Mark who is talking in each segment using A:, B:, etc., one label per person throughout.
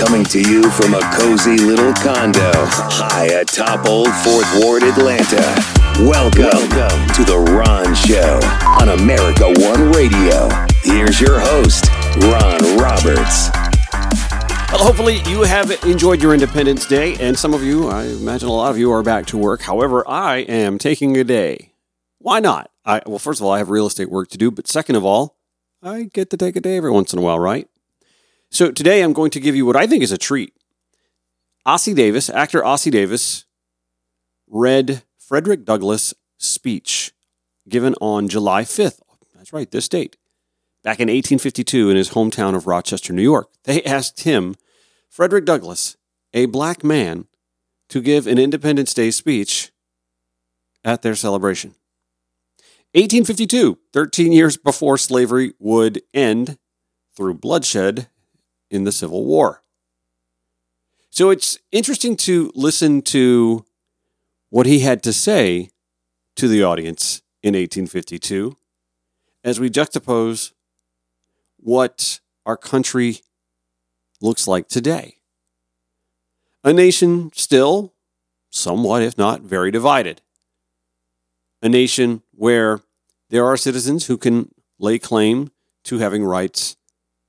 A: coming to you from a cozy little condo high atop Old Fourth Ward, Atlanta. Welcome, Welcome to The Ron Show on America One Radio. Here's your host, Ron Roberts.
B: Well, hopefully you have enjoyed your Independence Day, and some of you, I imagine a lot of you, are back to work. However, I am taking a day. Why not? I, well, first of all, I have real estate work to do, but second of all, I get to take a day every once in a while, right? So today I'm going to give you what I think is a treat. Ossie Davis, actor Ossie Davis, read Frederick Douglass' speech given on July 5th. That's right, this date. Back in 1852 in his hometown of Rochester, New York. They asked him, Frederick Douglass, a black man, to give an Independence Day speech at their celebration. 1852, 13 years before slavery would end through bloodshed in the Civil War. So it's interesting to listen to what he had to say to the audience in 1852 as we juxtapose what our country looks like today. A nation still somewhat, if not very divided. A nation where there are citizens who can lay claim to having rights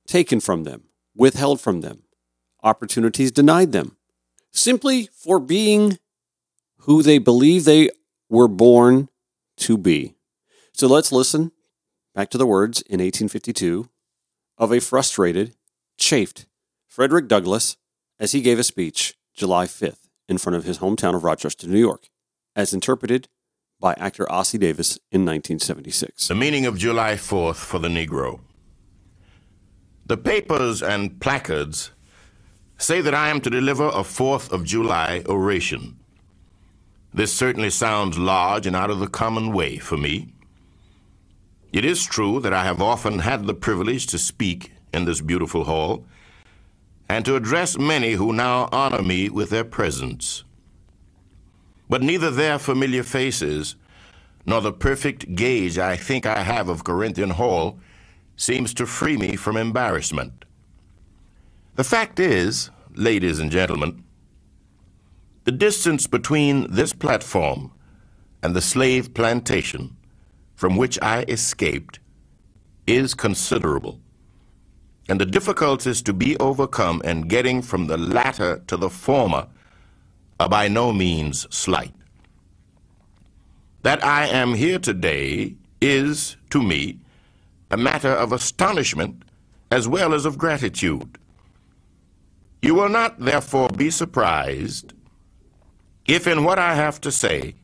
B: taken from them withheld from them, opportunities denied them, simply for being who they believe they were born to be. So let's listen back to the words in 1852 of a frustrated, chafed Frederick Douglass as he gave a speech July 5th in front of his hometown of Rochester, New York, as interpreted by actor Ossie Davis in 1976.
C: The meaning of July 4th for the Negro. The papers and placards say that I am to deliver a 4th of July oration. This certainly sounds large and out of the common way for me. It is true that I have often had the privilege to speak in this beautiful hall and to address many who now honor me with their presence. But neither their familiar faces nor the perfect gauge I think I have of Corinthian Hall seems to free me from embarrassment. The fact is, ladies and gentlemen, the distance between this platform and the slave plantation from which I escaped is considerable, and the difficulties to be overcome in getting from the latter to the former are by no means slight. That I am here today is, to me, a matter of astonishment as well as of gratitude. You will not, therefore, be surprised if in what I have to say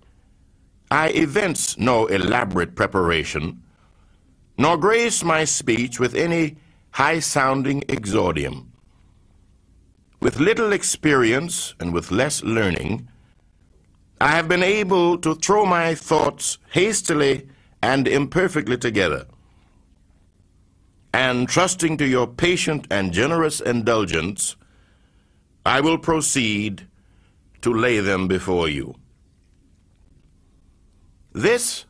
C: I evince no elaborate preparation, nor grace my speech with any high-sounding exordium. With little experience and with less learning, I have been able to throw my thoughts hastily and imperfectly together and trusting to your patient and generous indulgence, I will proceed to lay them before you. This,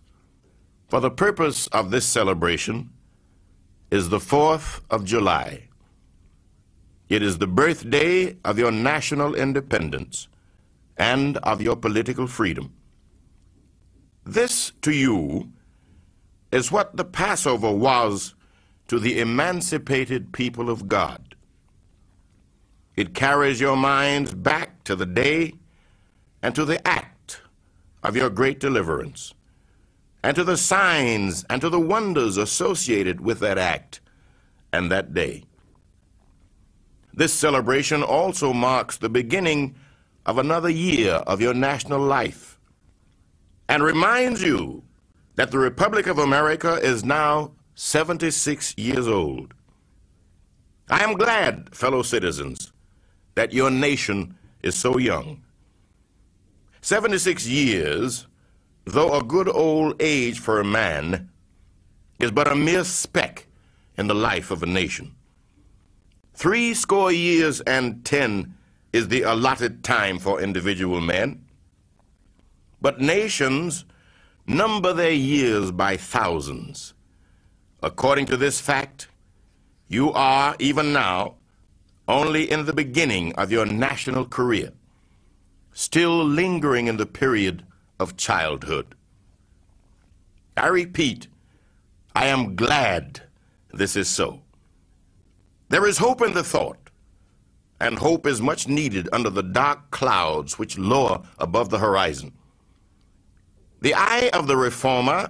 C: for the purpose of this celebration, is the 4th of July. It is the birthday of your national independence and of your political freedom. This, to you, is what the Passover was to the emancipated people of God. It carries your minds back to the day and to the act of your great deliverance, and to the signs and to the wonders associated with that act and that day. This celebration also marks the beginning of another year of your national life and reminds you that the Republic of America is now 76 years old. I am glad, fellow citizens, that your nation is so young. 76 years, though a good old age for a man, is but a mere speck in the life of a nation. Three score years and ten is the allotted time for individual men, but nations number their years by thousands. According to this fact, you are, even now, only in the beginning of your national career, still lingering in the period of childhood. I repeat, I am glad this is so. There is hope in the thought, and hope is much needed under the dark clouds which lower above the horizon. The eye of the reformer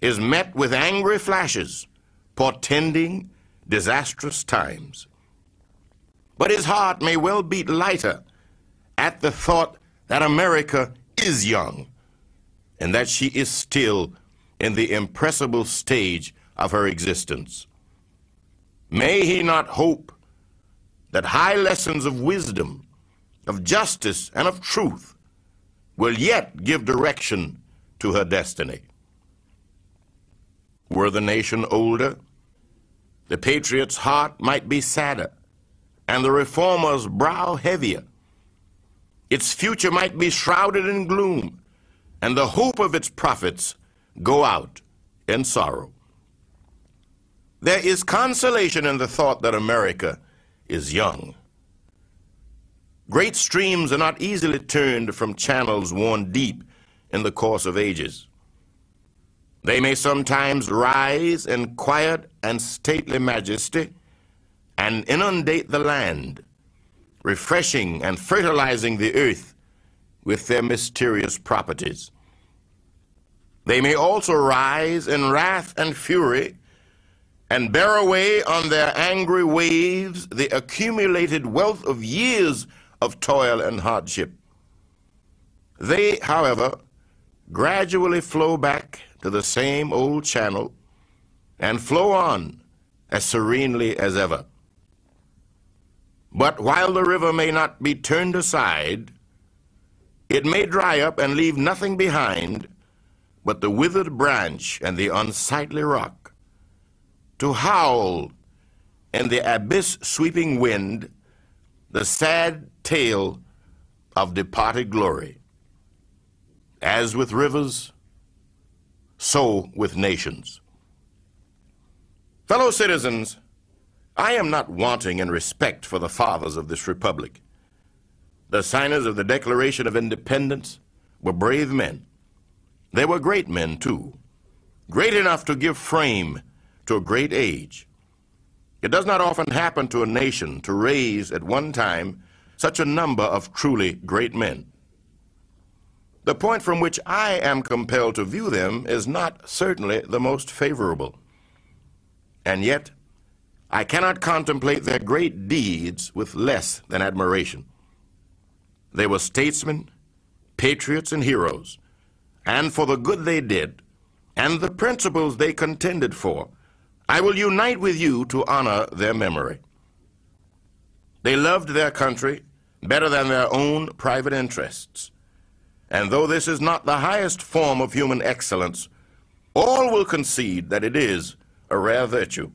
C: is met with angry flashes, portending disastrous times. But his heart may well beat lighter at the thought that America is young and that she is still in the impressible stage of her existence. May he not hope that high lessons of wisdom, of justice, and of truth will yet give direction to her destiny. Were the nation older, the patriot's heart might be sadder, and the reformer's brow heavier. Its future might be shrouded in gloom, and the hope of its prophets go out in sorrow. There is consolation in the thought that America is young. Great streams are not easily turned from channels worn deep in the course of ages. They may sometimes rise in quiet and stately majesty and inundate the land, refreshing and fertilizing the earth with their mysterious properties. They may also rise in wrath and fury and bear away on their angry waves the accumulated wealth of years of toil and hardship. They, however, gradually flow back to the same old channel and flow on as serenely as ever. But while the river may not be turned aside, it may dry up and leave nothing behind but the withered branch and the unsightly rock, to howl in the abyss sweeping wind the sad tale of departed glory. As with rivers, so with nations. Fellow citizens, I am not wanting in respect for the fathers of this republic. The signers of the Declaration of Independence were brave men. They were great men, too, great enough to give frame to a great age. It does not often happen to a nation to raise at one time such a number of truly great men. The point from which I am compelled to view them is not certainly the most favorable. And yet, I cannot contemplate their great deeds with less than admiration. They were statesmen, patriots, and heroes, and for the good they did, and the principles they contended for, I will unite with you to honor their memory. They loved their country better than their own private interests. And though this is not the highest form of human excellence, all will concede that it is a rare virtue,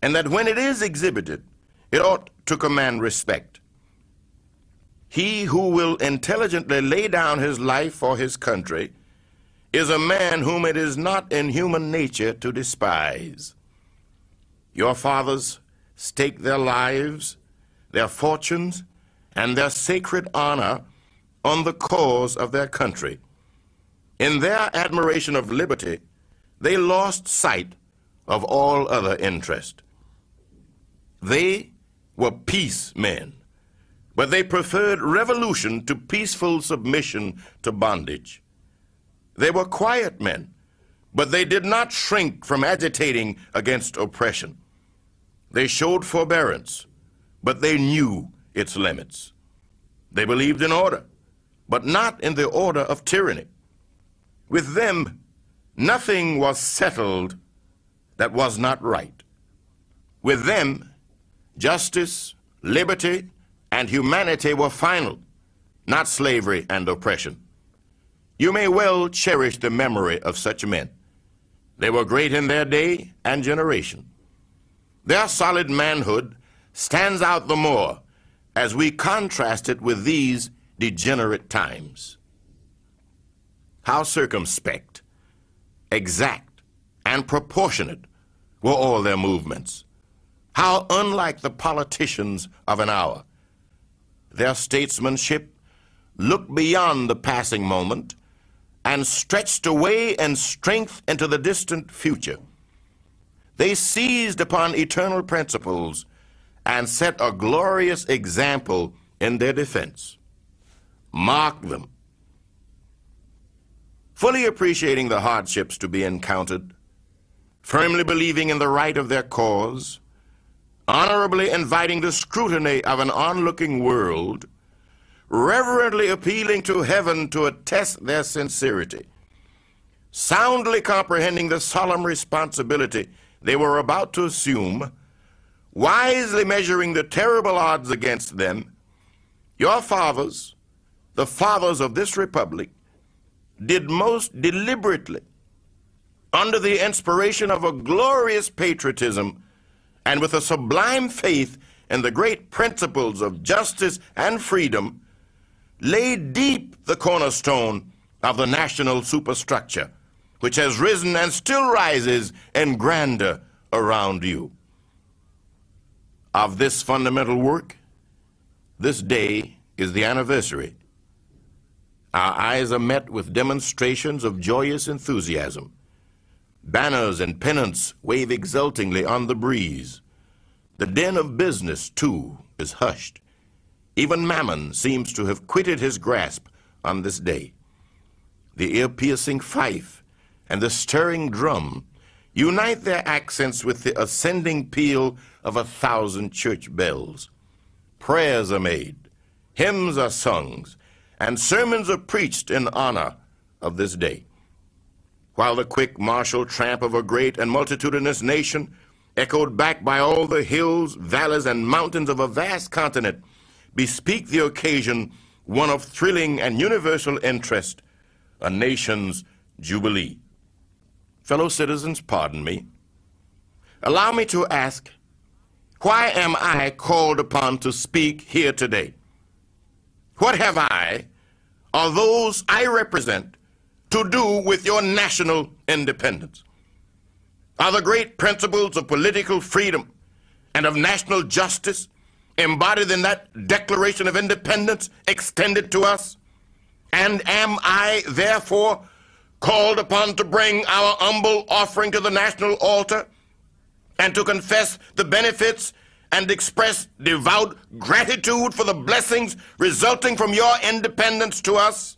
C: and that when it is exhibited, it ought to command respect. He who will intelligently lay down his life for his country is a man whom it is not in human nature to despise. Your fathers staked their lives, their fortunes, and their sacred honor on the cause of their country. In their admiration of liberty, they lost sight of all other interest. They were peace men, but they preferred revolution to peaceful submission to bondage. They were quiet men, but they did not shrink from agitating against oppression. They showed forbearance, but they knew its limits. They believed in order, but not in the order of tyranny. With them, nothing was settled that was not right. With them, justice, liberty, and humanity were final, not slavery and oppression. You may well cherish the memory of such men. They were great in their day and generation. Their solid manhood stands out the more as we contrast it with these degenerate times. How circumspect, exact, and proportionate were all their movements. How unlike the politicians of an hour. Their statesmanship looked beyond the passing moment and stretched away in strength into the distant future. They seized upon eternal principles and set a glorious example in their defense. Mark them. Fully appreciating the hardships to be encountered, firmly believing in the right of their cause, honorably inviting the scrutiny of an onlooking world, reverently appealing to heaven to attest their sincerity, soundly comprehending the solemn responsibility they were about to assume, wisely measuring the terrible odds against them, your fathers, the fathers of this republic, did most deliberately, under the inspiration of a glorious patriotism and with a sublime faith in the great principles of justice and freedom, lay deep the cornerstone of the national superstructure, which has risen and still rises in grandeur around you. Of this fundamental work, this day is the anniversary. Our eyes are met with demonstrations of joyous enthusiasm. Banners and pennants wave exultingly on the breeze. The din of business, too, is hushed. Even Mammon seems to have quitted his grasp on this day. The ear-piercing fife and the stirring drum unite their accents with the ascending peal of a thousand church bells. Prayers are made, hymns are sung, and sermons are preached in honor of this day while the quick martial tramp of a great and multitudinous nation, echoed back by all the hills, valleys, and mountains of a vast continent, bespeak the occasion one of thrilling and universal interest, a nation's jubilee. Fellow citizens, pardon me. Allow me to ask, why am I called upon to speak here today? What have I, or those I represent, to do with your national independence? Are the great principles of political freedom and of national justice embodied in that Declaration of Independence extended to us? And am I, therefore, called upon to bring our humble offering to the national altar and to confess the benefits and express devout gratitude for the blessings resulting from your independence to us?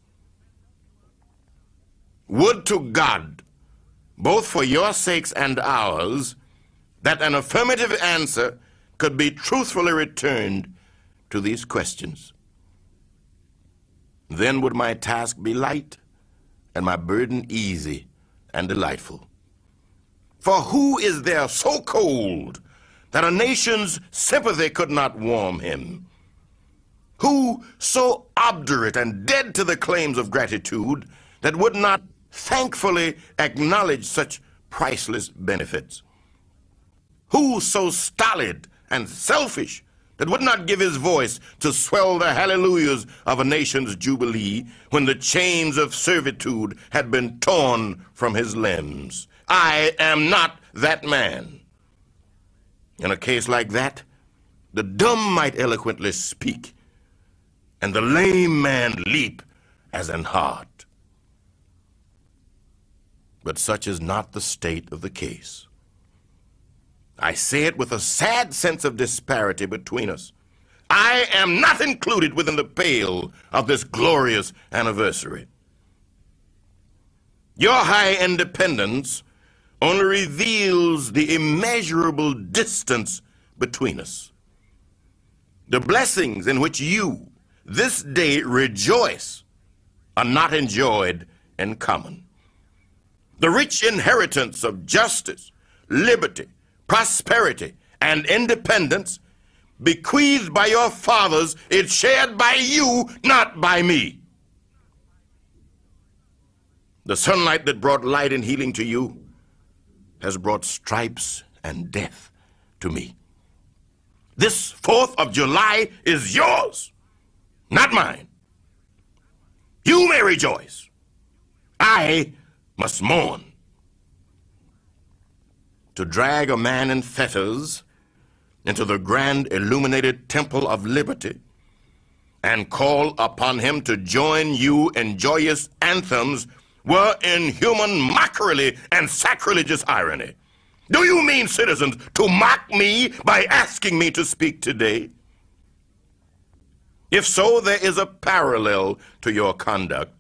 C: Would to God, both for your sakes and ours, that an affirmative answer could be truthfully returned to these questions. Then would my task be light and my burden easy and delightful. For who is there so cold that a nation's sympathy could not warm him? Who so obdurate and dead to the claims of gratitude that would not thankfully acknowledge such priceless benefits? Who so stolid and selfish that would not give his voice to swell the hallelujahs of a nation's jubilee when the chains of servitude had been torn from his limbs? I am not that man. In a case like that, the dumb might eloquently speak, and the lame man leap as an hart but such is not the state of the case. I say it with a sad sense of disparity between us. I am not included within the pale of this glorious anniversary. Your high independence only reveals the immeasurable distance between us. The blessings in which you this day rejoice are not enjoyed in common the rich inheritance of justice, liberty, prosperity, and independence bequeathed by your fathers is shared by you, not by me. The sunlight that brought light and healing to you has brought stripes and death to me. This 4th of July is yours, not mine. You may rejoice. I must mourn. To drag a man in fetters into the grand illuminated temple of liberty and call upon him to join you in joyous anthems were inhuman mockery and sacrilegious irony. Do you mean, citizens, to mock me by asking me to speak today? If so, there is a parallel to your conduct.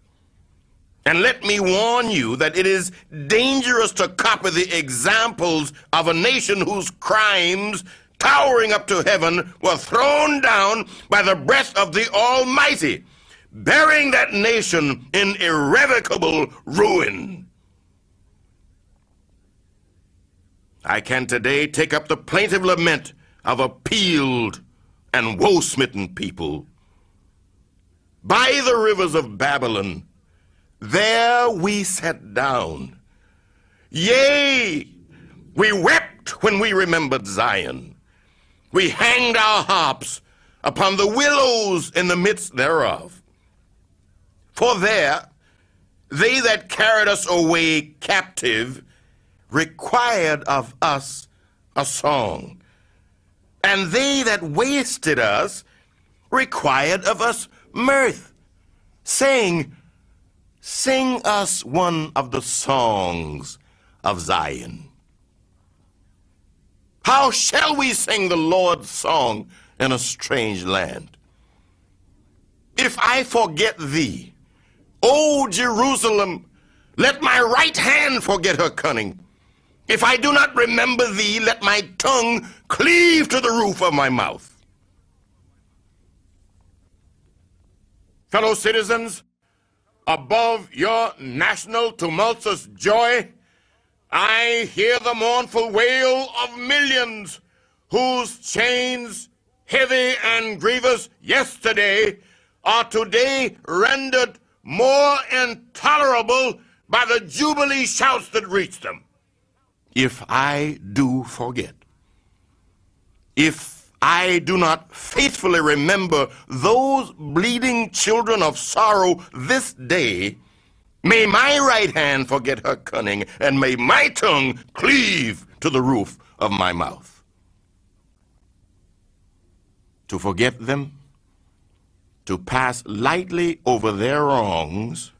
C: And let me warn you that it is dangerous to copy the examples of a nation whose crimes, towering up to heaven, were thrown down by the breath of the Almighty, burying that nation in irrevocable ruin. I can today take up the plaintive lament of a peeled and woe smitten people. By the rivers of Babylon, there we sat down. Yea, we wept when we remembered Zion. We hanged our harps upon the willows in the midst thereof. For there they that carried us away captive required of us a song, and they that wasted us required of us mirth, saying, Sing us one of the songs of Zion. How shall we sing the Lord's song in a strange land? If I forget thee, O Jerusalem, let my right hand forget her cunning. If I do not remember thee, let my tongue cleave to the roof of my mouth. Fellow citizens, above your national tumultuous joy, I hear the mournful wail of millions whose chains, heavy and grievous yesterday, are today rendered more intolerable by the jubilee shouts that reach them. If I do forget, if I do not faithfully remember those bleeding children of sorrow this day, may my right hand forget her cunning, and may my tongue cleave to the roof of my mouth. To forget them, to pass lightly over their wrongs,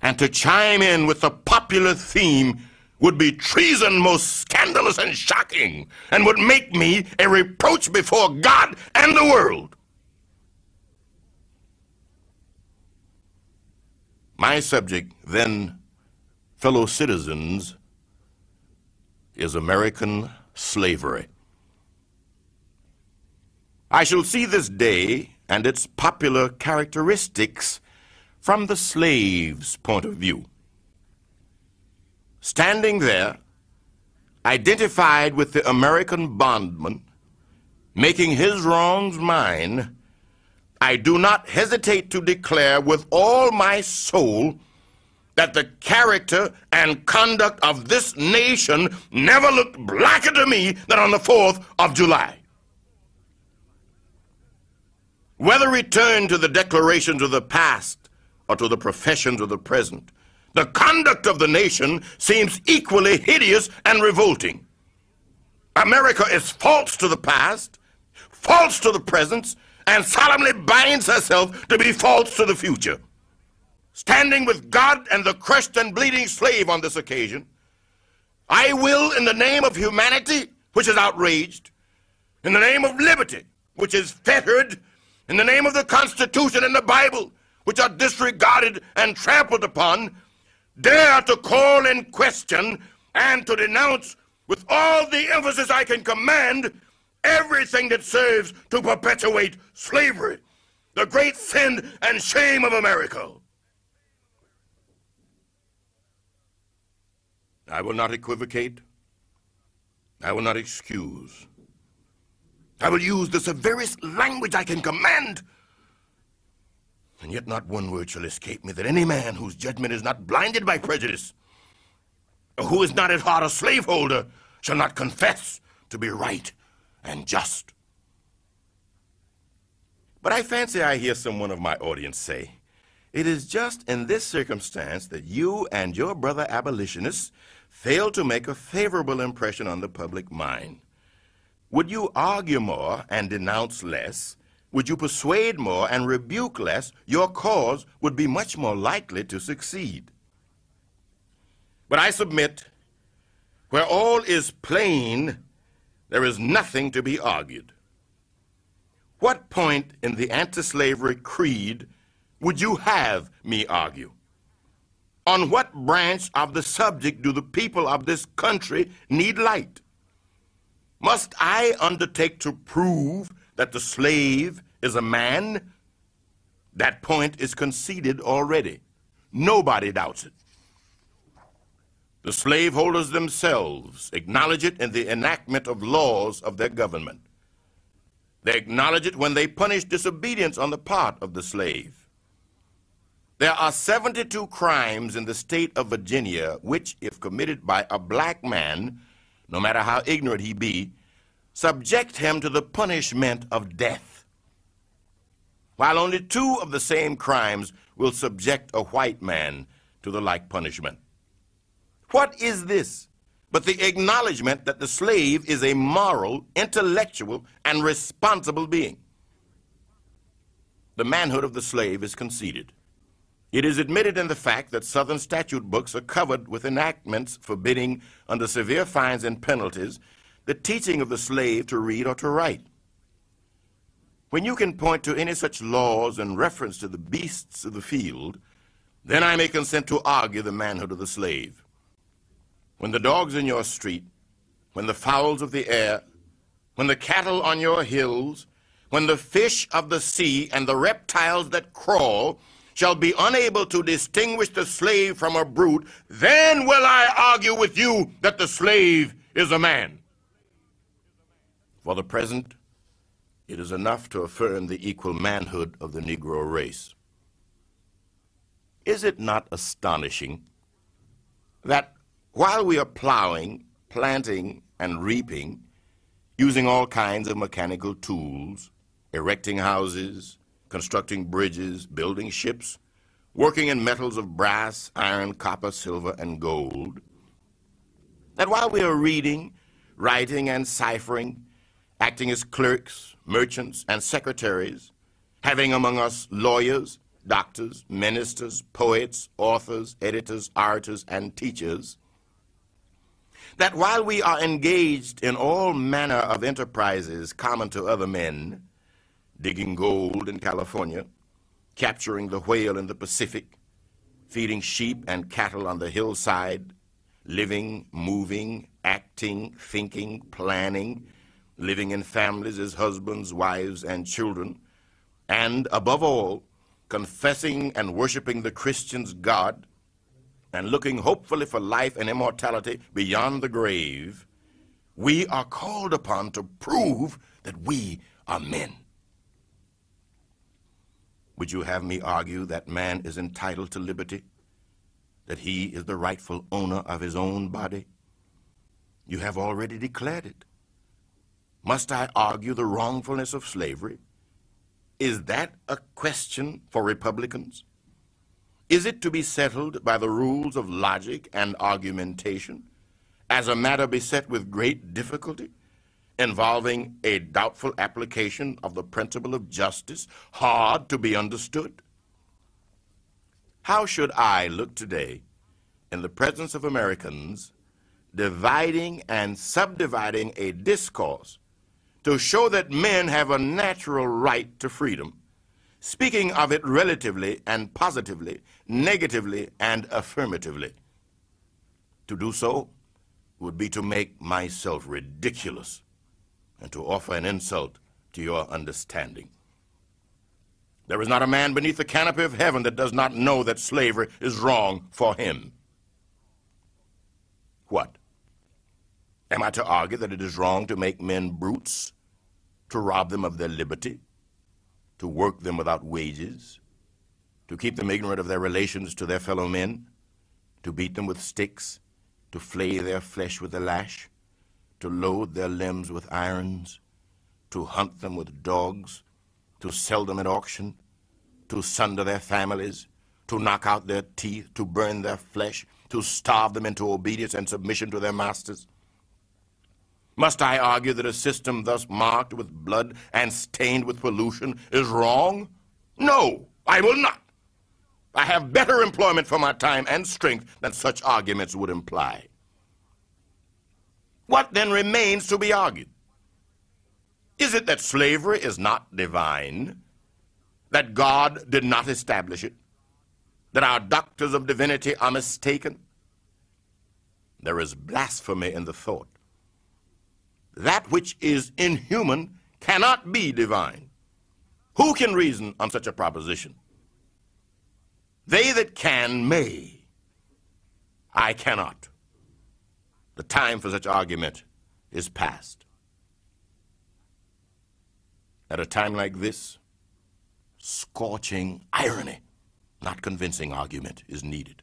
C: and to chime in with the popular theme would be treason most scandalous and shocking, and would make me a reproach before God and the world. My subject, then, fellow citizens, is American slavery. I shall see this day and its popular characteristics from the slave's point of view. Standing there, identified with the American bondman, making his wrongs mine, I do not hesitate to declare with all my soul that the character and conduct of this nation never looked blacker to me than on the 4th of July. Whether returned to the declarations of the past or to the professions of the present, the conduct of the nation seems equally hideous and revolting. America is false to the past, false to the present, and solemnly binds herself to be false to the future. Standing with God and the crushed and bleeding slave on this occasion, I will, in the name of humanity, which is outraged, in the name of liberty, which is fettered, in the name of the Constitution and the Bible, which are disregarded and trampled upon, dare to call in question and to denounce with all the emphasis I can command everything that serves to perpetuate slavery, the great sin and shame of America. I will not equivocate. I will not excuse. I will use the severest language I can command and yet not one word shall escape me that any man whose judgment is not blinded by prejudice, or who is not at heart a slaveholder, shall not confess to be right and just. But I fancy I hear someone of my audience say, it is just in this circumstance that you and your brother abolitionists fail to make a favorable impression on the public mind. Would you argue more and denounce less? Would you persuade more and rebuke less? Your cause would be much more likely to succeed. But I submit, where all is plain, there is nothing to be argued. What point in the anti-slavery creed would you have me argue? On what branch of the subject do the people of this country need light? Must I undertake to prove that the slave is a man? That point is conceded already. Nobody doubts it. The slaveholders themselves acknowledge it in the enactment of laws of their government. They acknowledge it when they punish disobedience on the part of the slave. There are 72 crimes in the state of Virginia which, if committed by a black man, no matter how ignorant he be, subject him to the punishment of death. While only two of the same crimes will subject a white man to the like punishment. What is this? but the acknowledgement that the slave is a moral, intellectual, and responsible being. The manhood of the slave is conceded. It is admitted in the fact that Southern statute books are covered with enactments forbidding, under severe fines and penalties, the teaching of the slave to read or to write. When you can point to any such laws in reference to the beasts of the field, then I may consent to argue the manhood of the slave when the dogs in your street, when the fowls of the air, when the cattle on your hills, when the fish of the sea and the reptiles that crawl shall be unable to distinguish the slave from a brute, then will I argue with you that the slave is a man. For the present, it is enough to affirm the equal manhood of the Negro race. Is it not astonishing that while we are plowing, planting, and reaping, using all kinds of mechanical tools, erecting houses, constructing bridges, building ships, working in metals of brass, iron, copper, silver, and gold, that while we are reading, writing, and ciphering, acting as clerks, merchants, and secretaries, having among us lawyers, doctors, ministers, poets, authors, editors, artists, and teachers, that while we are engaged in all manner of enterprises common to other men, digging gold in California, capturing the whale in the Pacific, feeding sheep and cattle on the hillside, living, moving, acting, thinking, planning, living in families as husbands, wives, and children, and above all, confessing and worshiping the Christian's God, and looking hopefully for life and immortality beyond the grave, we are called upon to prove that we are men. Would you have me argue that man is entitled to liberty? That he is the rightful owner of his own body? You have already declared it. Must I argue the wrongfulness of slavery? Is that a question for Republicans? Is it to be settled by the rules of logic and argumentation as a matter beset with great difficulty, involving a doubtful application of the principle of justice, hard to be understood? How should I look today in the presence of Americans dividing and subdividing a discourse to show that men have a natural right to freedom speaking of it relatively and positively, negatively and affirmatively. To do so would be to make myself ridiculous and to offer an insult to your understanding. There is not a man beneath the canopy of heaven that does not know that slavery is wrong for him. What? Am I to argue that it is wrong to make men brutes, to rob them of their liberty? to work them without wages, to keep them ignorant of their relations to their fellow men, to beat them with sticks, to flay their flesh with the lash, to load their limbs with irons, to hunt them with dogs, to sell them at auction, to sunder their families, to knock out their teeth, to burn their flesh, to starve them into obedience and submission to their masters. Must I argue that a system thus marked with blood and stained with pollution is wrong? No, I will not. I have better employment for my time and strength than such arguments would imply. What then remains to be argued? Is it that slavery is not divine? That God did not establish it? That our doctors of divinity are mistaken? There is blasphemy in the thought. That which is inhuman cannot be divine. Who can reason on such a proposition? They that can may. I cannot. The time for such argument is past. At a time like this, scorching irony, not convincing argument, is needed.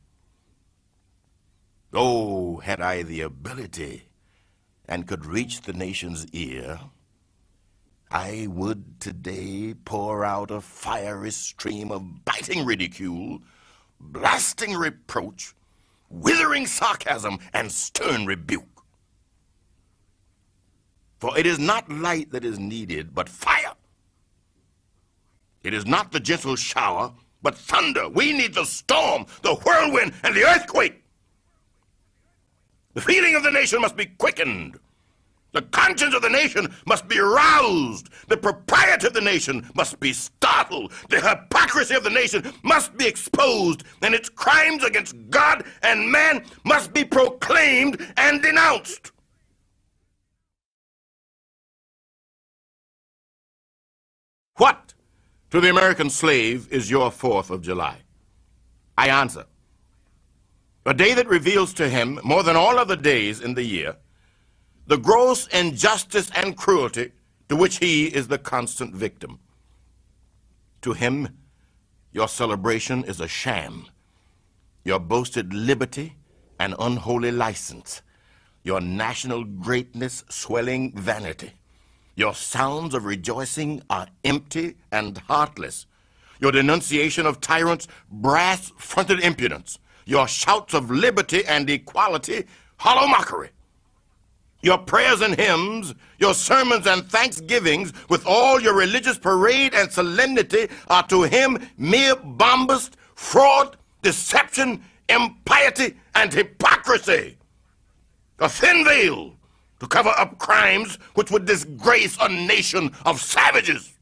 C: Oh, had I the ability and could reach the nation's ear, I would today pour out a fiery stream of biting ridicule, blasting reproach, withering sarcasm, and stern rebuke. For it is not light that is needed, but fire. It is not the gentle shower, but thunder. We need the storm, the whirlwind, and the earthquake. The feeling of the nation must be quickened. The conscience of the nation must be roused. The propriety of the nation must be startled. The hypocrisy of the nation must be exposed. And its crimes against God and man must be proclaimed and denounced. What to the American slave is your 4th of July? I answer. A day that reveals to him, more than all other days in the year, the gross injustice and cruelty to which he is the constant victim. To him, your celebration is a sham, your boasted liberty an unholy license, your national greatness swelling vanity. Your sounds of rejoicing are empty and heartless. Your denunciation of tyrants, brass fronted impudence. Your shouts of liberty and equality, hollow mockery. Your prayers and hymns, your sermons and thanksgivings, with all your religious parade and solemnity, are to him mere bombast, fraud, deception, impiety, and hypocrisy. A thin veil to cover up crimes which would disgrace a nation of savages.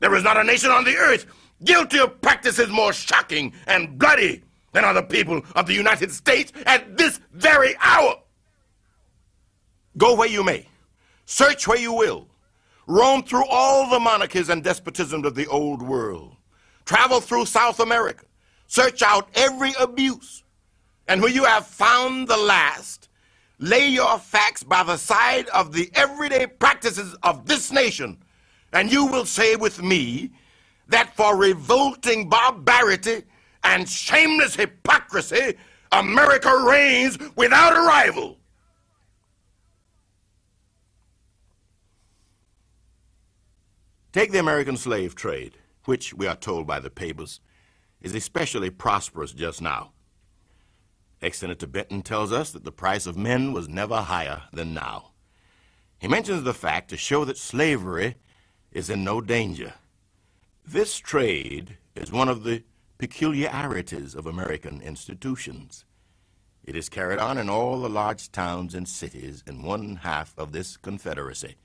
C: There is not a nation on the earth guilty of practices more shocking and bloody than are the people of the United States at this very hour. Go where you may, search where you will, roam through all the monarchies and despotisms of the old world, travel through South America, search out every abuse, and when you have found the last, lay your facts by the side of the everyday practices of this nation, and you will say with me that for revolting barbarity and shameless hypocrisy, America reigns without a rival. Take the American slave trade, which, we are told by the papers, is especially prosperous just now. Ex-Senator Benton tells us that the price of men was never higher than now. He mentions the fact to show that slavery is in no danger. This trade is one of the peculiarities of American institutions. It is carried on in all the large towns and cities in one half of this confederacy,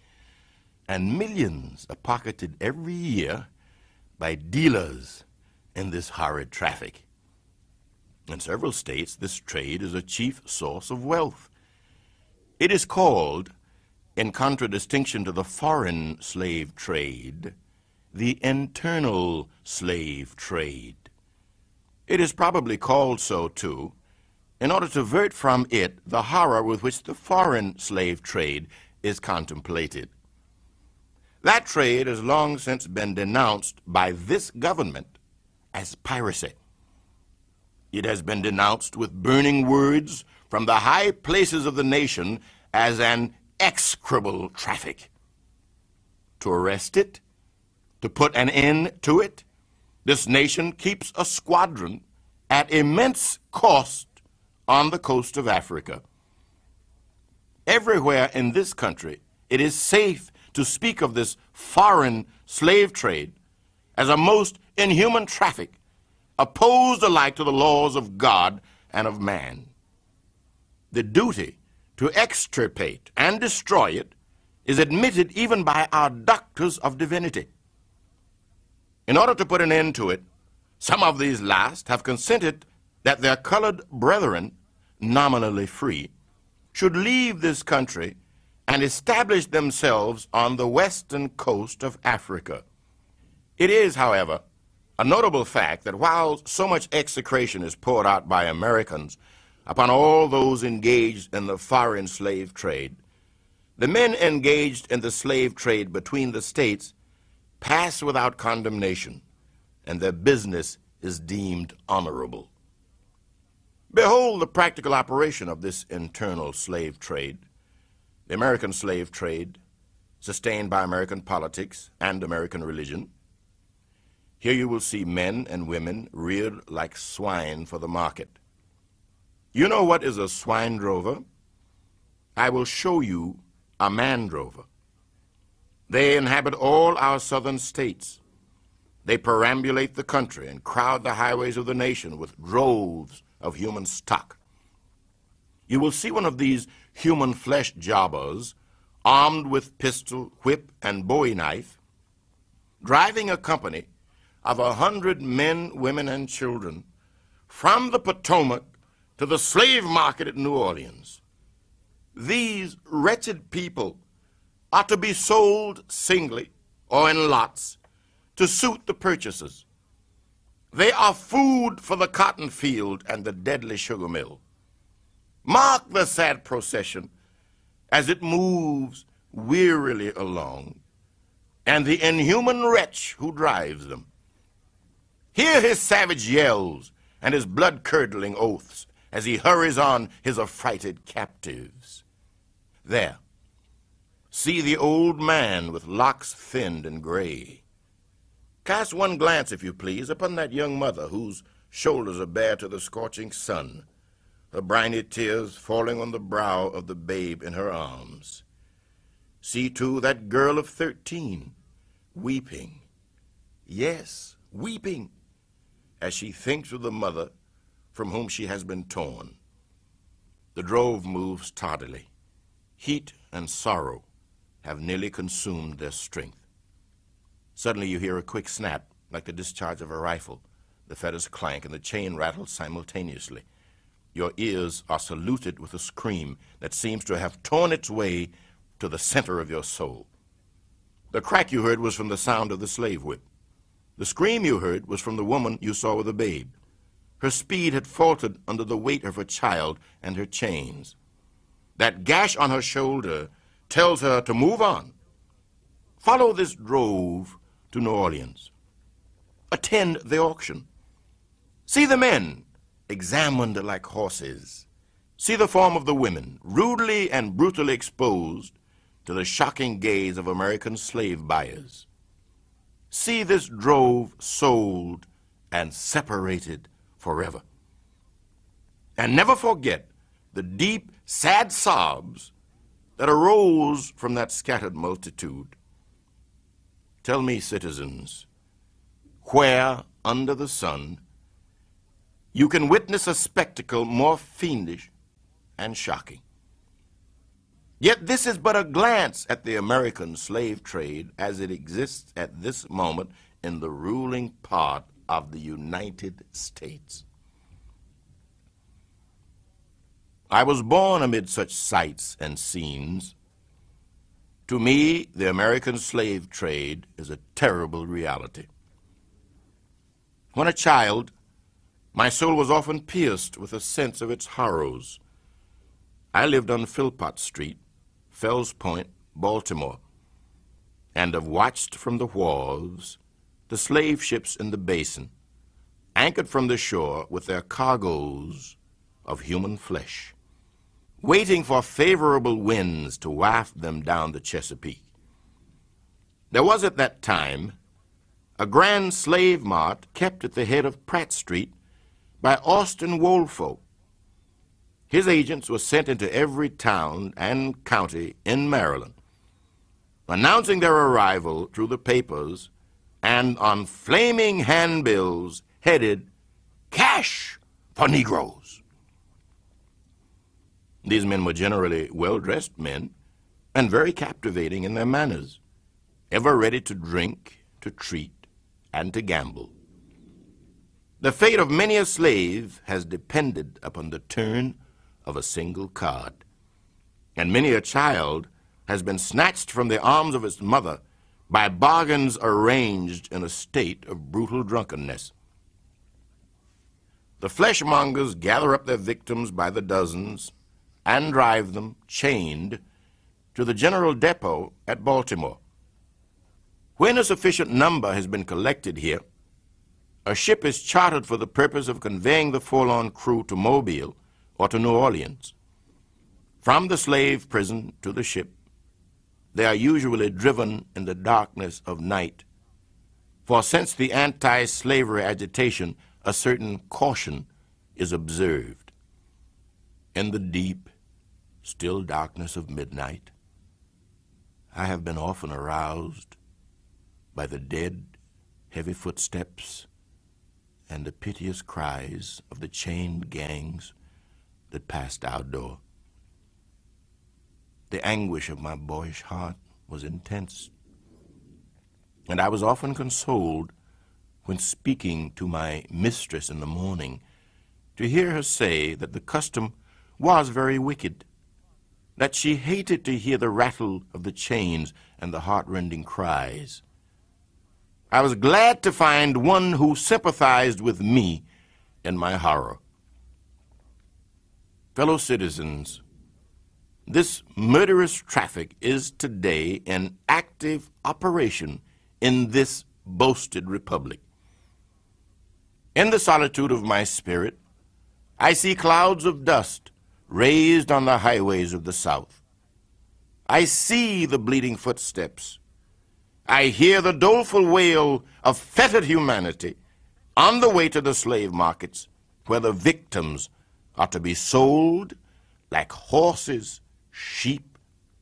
C: and millions are pocketed every year by dealers in this horrid traffic. In several states, this trade is a chief source of wealth. It is called, in contradistinction to the foreign slave trade, the internal slave trade. It is probably called so, too, in order to avert from it the horror with which the foreign slave trade is contemplated. That trade has long since been denounced by this government as piracy. It has been denounced with burning words from the high places of the nation as an execrable traffic. To arrest it, to put an end to it, this nation keeps a squadron at immense cost on the coast of Africa. everywhere in this country, it is safe to speak of this foreign slave trade as a most inhuman traffic, opposed alike to the laws of God and of man. The duty to extirpate and destroy it is admitted even by our doctors of divinity. In order to put an end to it, some of these last have consented that their colored brethren, nominally free, should leave this country and established themselves on the western coast of Africa. It is, however, a notable fact that while so much execration is poured out by Americans upon all those engaged in the foreign slave trade, the men engaged in the slave trade between the states pass without condemnation, and their business is deemed honorable. Behold the practical operation of this internal slave trade. The American slave trade, sustained by American politics and American religion. Here you will see men and women reared like swine for the market. You know what is a swine drover? I will show you a man drover. They inhabit all our southern states. They perambulate the country and crowd the highways of the nation with droves of human stock. You will see one of these human flesh jobbers, armed with pistol, whip, and bowie knife, driving a company of a hundred men, women, and children from the Potomac to the slave market at New Orleans. These wretched people are to be sold singly or in lots to suit the purchasers. They are food for the cotton field and the deadly sugar mill. Mark the sad procession as it moves wearily along, and the inhuman wretch who drives them. Hear his savage yells and his blood curdling oaths as he hurries on his affrighted captives. There, see the old man with locks thinned and gray Cast one glance, if you please, upon that young mother whose shoulders are bare to the scorching sun, her briny tears falling on the brow of the babe in her arms. See, too, that girl of thirteen, weeping. Yes, weeping, as she thinks of the mother from whom she has been torn. The drove moves tardily. Heat and sorrow have nearly consumed their strength. Suddenly you hear a quick snap, like the discharge of a rifle. The fetters clank and the chain rattles simultaneously. Your ears are saluted with a scream that seems to have torn its way to the center of your soul. The crack you heard was from the sound of the slave whip. The scream you heard was from the woman you saw with a babe. Her speed had faltered under the weight of her child and her chains. That gash on her shoulder tells her to move on. Follow this drove to New Orleans. Attend the auction. See the men examined like horses. See the form of the women, rudely and brutally exposed to the shocking gaze of American slave buyers. See this drove sold and separated forever. And never forget the deep, sad sobs that arose from that scattered multitude. Tell me, citizens, where under the sun you can witness a spectacle more fiendish and shocking. Yet this is but a glance at the American slave trade as it exists at this moment in the ruling part of the United States. I was born amid such sights and scenes to me, the American slave trade is a terrible reality. When a child, my soul was often pierced with a sense of its horrors. I lived on Philpott Street, Fells Point, Baltimore, and have watched from the wharves the slave ships in the basin, anchored from the shore with their cargoes of human flesh waiting for favorable winds to waft them down the Chesapeake. There was at that time a grand slave mart kept at the head of Pratt Street by Austin Woolfolk. his agents were sent into every town and county in Maryland, announcing their arrival through the papers and on flaming handbills headed Cash for Negroes. These men were generally well dressed men and very captivating in their manners, ever ready to drink, to treat, and to gamble. The fate of many a slave has depended upon the turn of a single card, and many a child has been snatched from the arms of its mother by bargains arranged in a state of brutal drunkenness. The fleshmongers gather up their victims by the dozens and drive them, chained, to the general depot at Baltimore. When a sufficient number has been collected here, a ship is chartered for the purpose of conveying the forlorn crew to Mobile or to New Orleans. From the slave prison to the ship, they are usually driven in the darkness of night. For since the anti slavery agitation, a certain caution is observed. In the deep, still darkness of midnight, I have been often aroused by the dead, heavy footsteps and the piteous cries of the chained gangs that passed our door. The anguish of my boyish heart was intense, and I was often consoled when speaking to my mistress in the morning to hear her say that the custom was very wicked, that she hated to hear the rattle of the chains and the heartrending cries. I was glad to find one who sympathized with me in my horror. Fellow citizens, this murderous traffic is today in active operation in this boasted republic. In the solitude of my spirit, I see clouds of dust raised on the highways of the South. I see the bleeding footsteps. I hear the doleful wail of fettered humanity on the way to the slave markets where the victims are to be sold like horses sheep,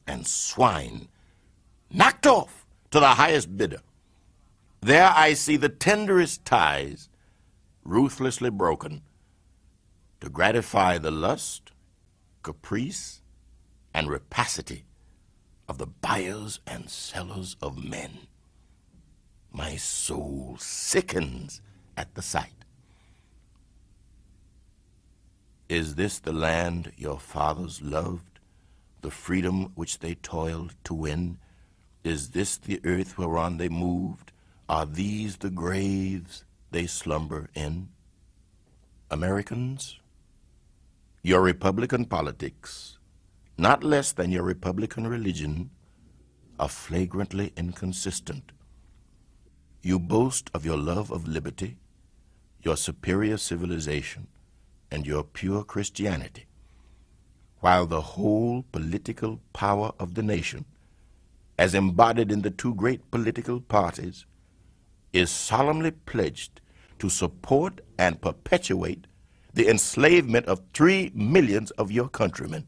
C: and swine, knocked off to the highest bidder. There I see the tenderest ties ruthlessly broken to gratify the lust, caprice, and rapacity of the buyers and sellers of men. My soul sickens at the sight. Is this the land your fathers loved? the freedom which they toiled to win? Is this the earth whereon they moved? Are these the graves they slumber in? Americans, your Republican politics, not less than your Republican religion, are flagrantly inconsistent. You boast of your love of liberty, your superior civilization, and your pure Christianity while the whole political power of the nation, as embodied in the two great political parties, is solemnly pledged to support and perpetuate the enslavement of three millions of your countrymen.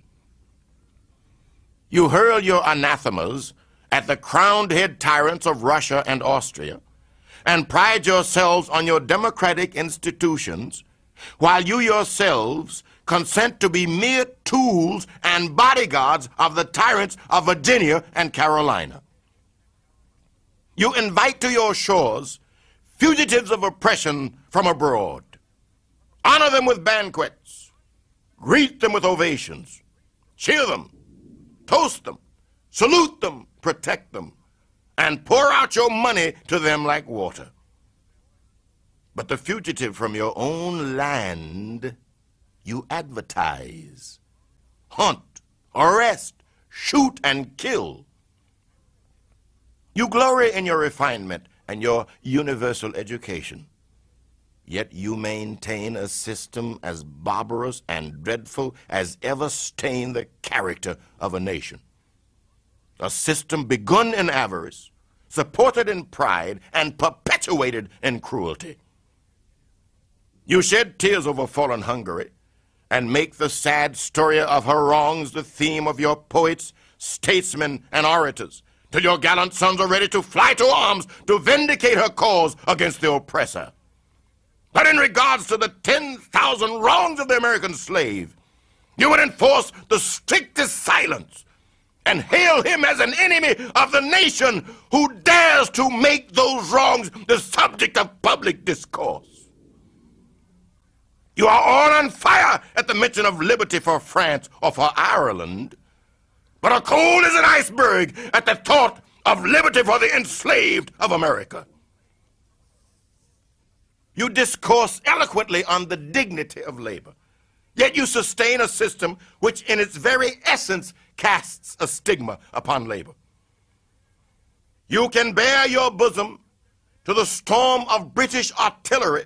C: You hurl your anathemas at the crowned head tyrants of Russia and Austria, and pride yourselves on your democratic institutions, while you yourselves consent to be mere tools and bodyguards of the tyrants of Virginia and Carolina. You invite to your shores fugitives of oppression from abroad. Honor them with banquets. Greet them with ovations. Cheer them. Toast them. Salute them. Protect them. And pour out your money to them like water. But the fugitive from your own land you advertise, hunt, arrest, shoot, and kill. You glory in your refinement and your universal education. Yet you maintain a system as barbarous and dreadful as ever stained the character of a nation. A system begun in avarice, supported in pride, and perpetuated in cruelty. You shed tears over fallen Hungary, and make the sad story of her wrongs the theme of your poets, statesmen, and orators, till your gallant sons are ready to fly to arms to vindicate her cause against the oppressor. But in regards to the 10,000 wrongs of the American slave, you would enforce the strictest silence and hail him as an enemy of the nation who dares to make those wrongs the subject of public discourse. You are all on fire at the mention of liberty for France or for Ireland, but are cold as an iceberg at the thought of liberty for the enslaved of America. You discourse eloquently on the dignity of labor, yet you sustain a system which, in its very essence, casts a stigma upon labor. You can bear your bosom to the storm of British artillery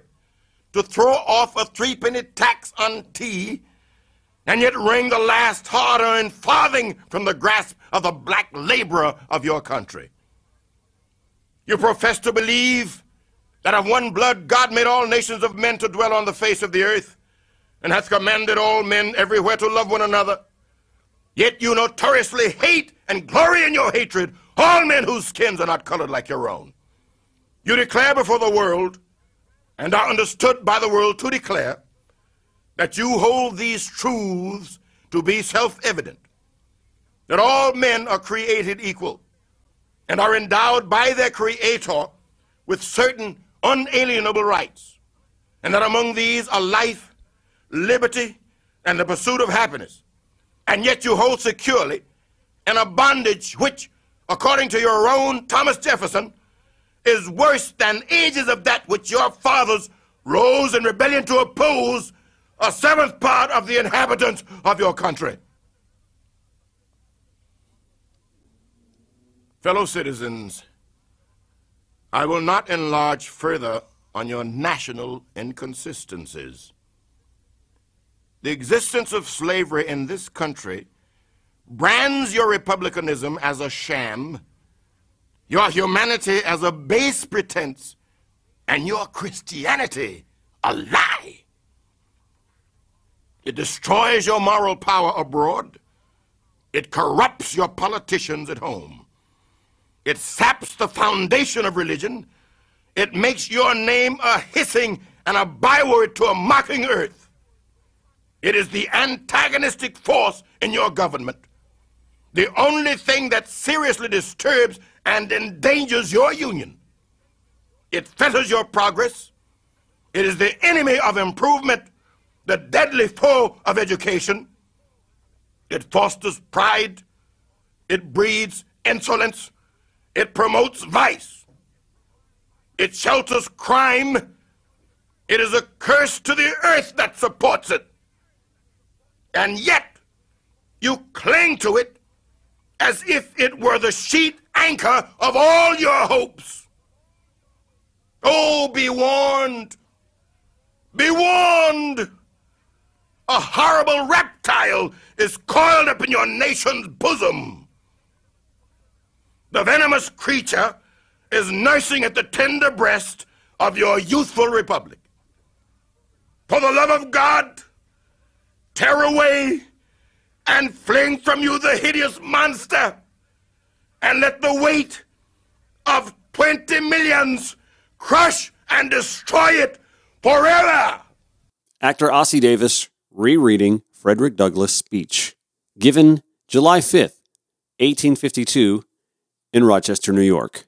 C: to throw off a threepenny tax on tea and yet wring the last hard-earned farthing from the grasp of the black laborer of your country. You profess to believe that of one blood God made all nations of men to dwell on the face of the earth, and hath commanded all men everywhere to love one another. Yet you notoriously hate and glory in your hatred all men whose skins are not colored like your own. You declare before the world, and are understood by the world to declare, that you hold these truths to be self-evident, that all men are created equal, and are endowed by their Creator with certain unalienable rights, and that among these are life, liberty, and the pursuit of happiness. And yet you hold securely in a bondage which, according to your own Thomas Jefferson, is worse than ages of that which your fathers rose in rebellion to oppose a seventh part of the inhabitants of your country. Fellow citizens, I will not enlarge further on your national inconsistencies. The existence of slavery in this country brands your republicanism as a sham, your humanity as a base pretense, and your Christianity a lie. It destroys your moral power abroad. It corrupts your politicians at home. It saps the foundation of religion. It makes your name a hissing and a byword to a mocking earth. It is the antagonistic force in your government. The only thing that seriously disturbs and endangers your union. It fetters your progress. It is the enemy of improvement, the deadly foe of education. It fosters pride. It breeds insolence. It promotes vice. It shelters crime. It is a curse to the earth that supports it. And yet, you cling to it as if it were the sheet anchor of all your hopes. Oh, be warned! Be warned! A horrible reptile is coiled up in your nation's bosom. The venomous creature is nursing at the tender breast of your youthful republic. For the love of God, tear away and fling from you the hideous monster, and let the weight of 20 millions crush and destroy it forever.
B: Actor Ossie Davis rereading Frederick Douglass' speech, given July 5th, 1852 in Rochester, New York.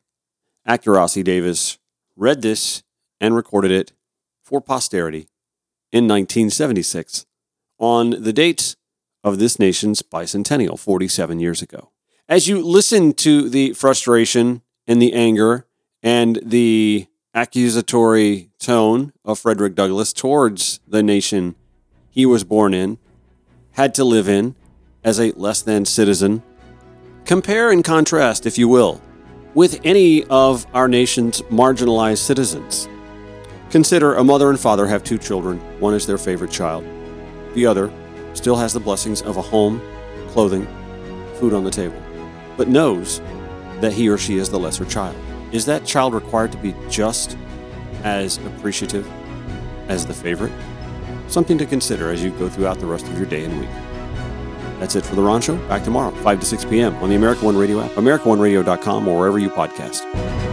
B: Actor Ossie Davis read this and recorded it for posterity in 1976 on the date of this nation's bicentennial 47 years ago. As you listen to the frustration and the anger and the accusatory tone of Frederick Douglass towards the nation he was born in, had to live in as a less than citizen, Compare and contrast, if you will, with any of our nation's marginalized citizens. Consider a mother and father have two children. One is their favorite child. The other still has the blessings of a home, clothing, food on the table, but knows that he or she is the lesser child. Is that child required to be just as appreciative as the favorite? something to consider as you go throughout the rest of your day and week. That's it for The Ron Show. Back tomorrow, 5 to 6 p.m. on the America One Radio app, AmericaOneRadio.com, or wherever you podcast.